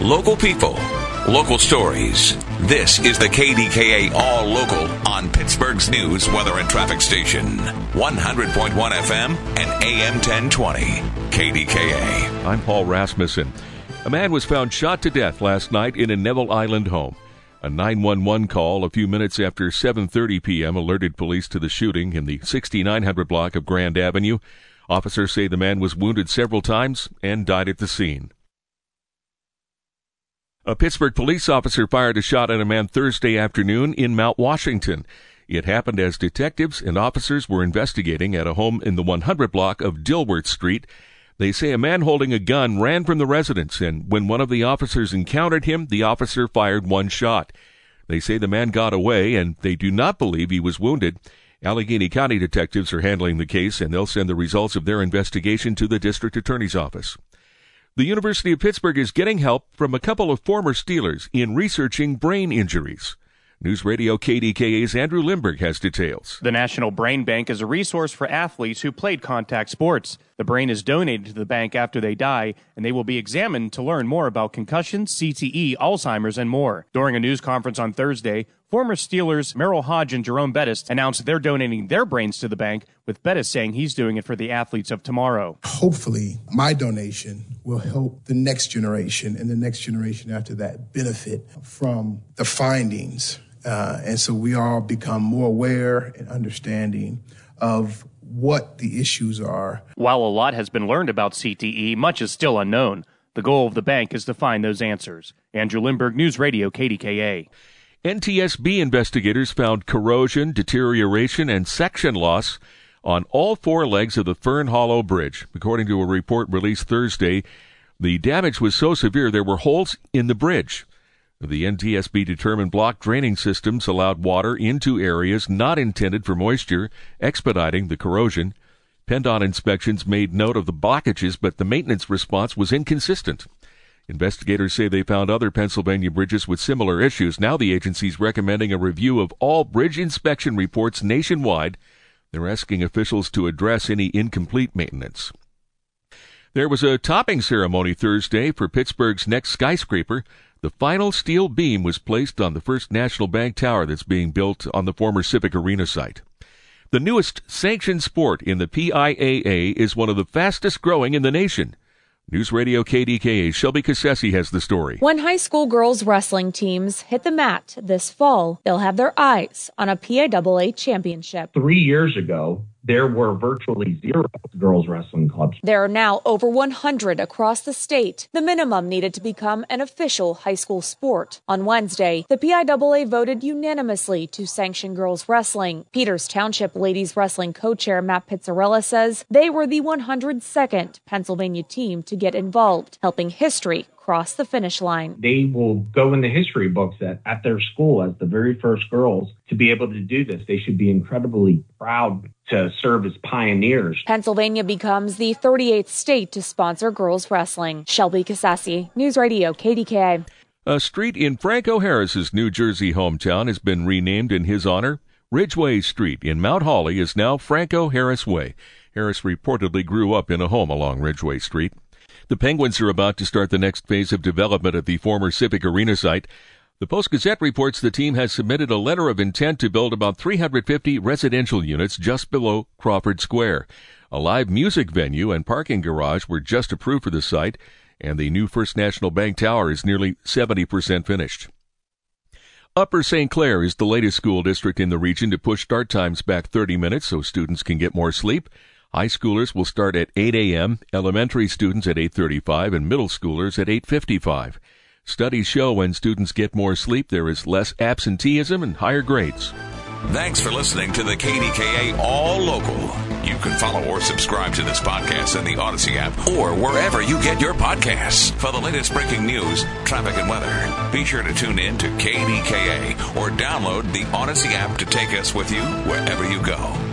Local people, local stories. This is the KDKA All Local on Pittsburgh's news, weather, and traffic station. 100.1 FM and AM 1020. KDKA. I'm Paul Rasmussen. A man was found shot to death last night in a Neville Island home. A 911 call a few minutes after 7:30 p.m. alerted police to the shooting in the 6900 block of Grand Avenue. Officers say the man was wounded several times and died at the scene. A Pittsburgh police officer fired a shot at a man Thursday afternoon in Mount Washington. It happened as detectives and officers were investigating at a home in the 100 block of Dilworth Street. They say a man holding a gun ran from the residence, and when one of the officers encountered him, the officer fired one shot. They say the man got away, and they do not believe he was wounded. Allegheny County detectives are handling the case, and they'll send the results of their investigation to the district attorney's office. The University of Pittsburgh is getting help from a couple of former Steelers in researching brain injuries. News Radio KDKA's Andrew Limberg has details. The National Brain Bank is a resource for athletes who played contact sports. The brain is donated to the bank after they die, and they will be examined to learn more about concussions, CTE, Alzheimer's, and more. During a news conference on Thursday, former Steelers Merril Hoge and Jerome Bettis announced they're donating their brains to the bank, with Bettis saying he's doing it for the athletes of tomorrow. Hopefully, my donation will help the next generation and the next generation after that benefit from the findings uh, and so we all become more aware and understanding of what the issues are. While a lot has been learned about CTE, much is still unknown. The goal of the bank is to find those answers. Andrew Limberg, News Radio, KDKA. NTSB investigators found corrosion, deterioration, and section loss on all four legs of the Fern Hollow Bridge. According to a report released Thursday, the damage was so severe there were holes in the bridge. The NTSB determined block draining systems allowed water into areas not intended for moisture, expediting the corrosion. PennDOT inspections made note of the blockages, but the maintenance response was inconsistent. Investigators say they found other Pennsylvania bridges with similar issues. Now the agency is recommending a review of all bridge inspection reports nationwide. They're asking officials to address any incomplete maintenance. There was a topping ceremony Thursday for Pittsburgh's next skyscraper. The final steel beam was placed on the first National Bank Tower that's being built on the former Civic Arena site. The newest sanctioned sport in the PIAA is one of the fastest growing in the nation. News Radio KDKA Shelby Cassesi has the story. When high school girls wrestling teams hit the mat this fall, they'll have their eyes on a PIAA championship. Three years ago, there were virtually zero girls wrestling clubs. There are now over 100 across the state, the minimum needed to become an official high school sport. On Wednesday, the PIAA voted unanimously to sanction girls wrestling. Peters Township Ladies Wrestling co-chair Matt Pizzarella says they were the 102nd Pennsylvania team to get involved, helping history cross the finish line. They will go in the history books at, at their school as the very first girls to be able to do this. They should be incredibly proud to serve as pioneers. Pennsylvania becomes the 38th state to sponsor girls wrestling. Shelby Cassesi, News Radio, KDKA. A street in Franco Harris's New Jersey hometown has been renamed in his honor. Ridgeway Street in Mount Holly is now Franco Harris Way. Harris reportedly grew up in a home along Ridgeway Street. The Penguins are about to start the next phase of development at the former Civic Arena site. The Post Gazette reports the team has submitted a letter of intent to build about 350 residential units just below Crawford Square. A live music venue and parking garage were just approved for the site, and the new First National Bank Tower is nearly 70% finished. Upper St. Clair is the latest school district in the region to push start times back 30 minutes so students can get more sleep. High schoolers will start at 8 a.m., elementary students at 8:35 and middle schoolers at 8:55. Studies show when students get more sleep there is less absenteeism and higher grades. Thanks for listening to the KDKA All Local. You can follow or subscribe to this podcast in the Audacy app or wherever you get your podcasts. For the latest breaking news, traffic, and weather, be sure to tune in to KDKA or download the Audacy app to take us with you wherever you go.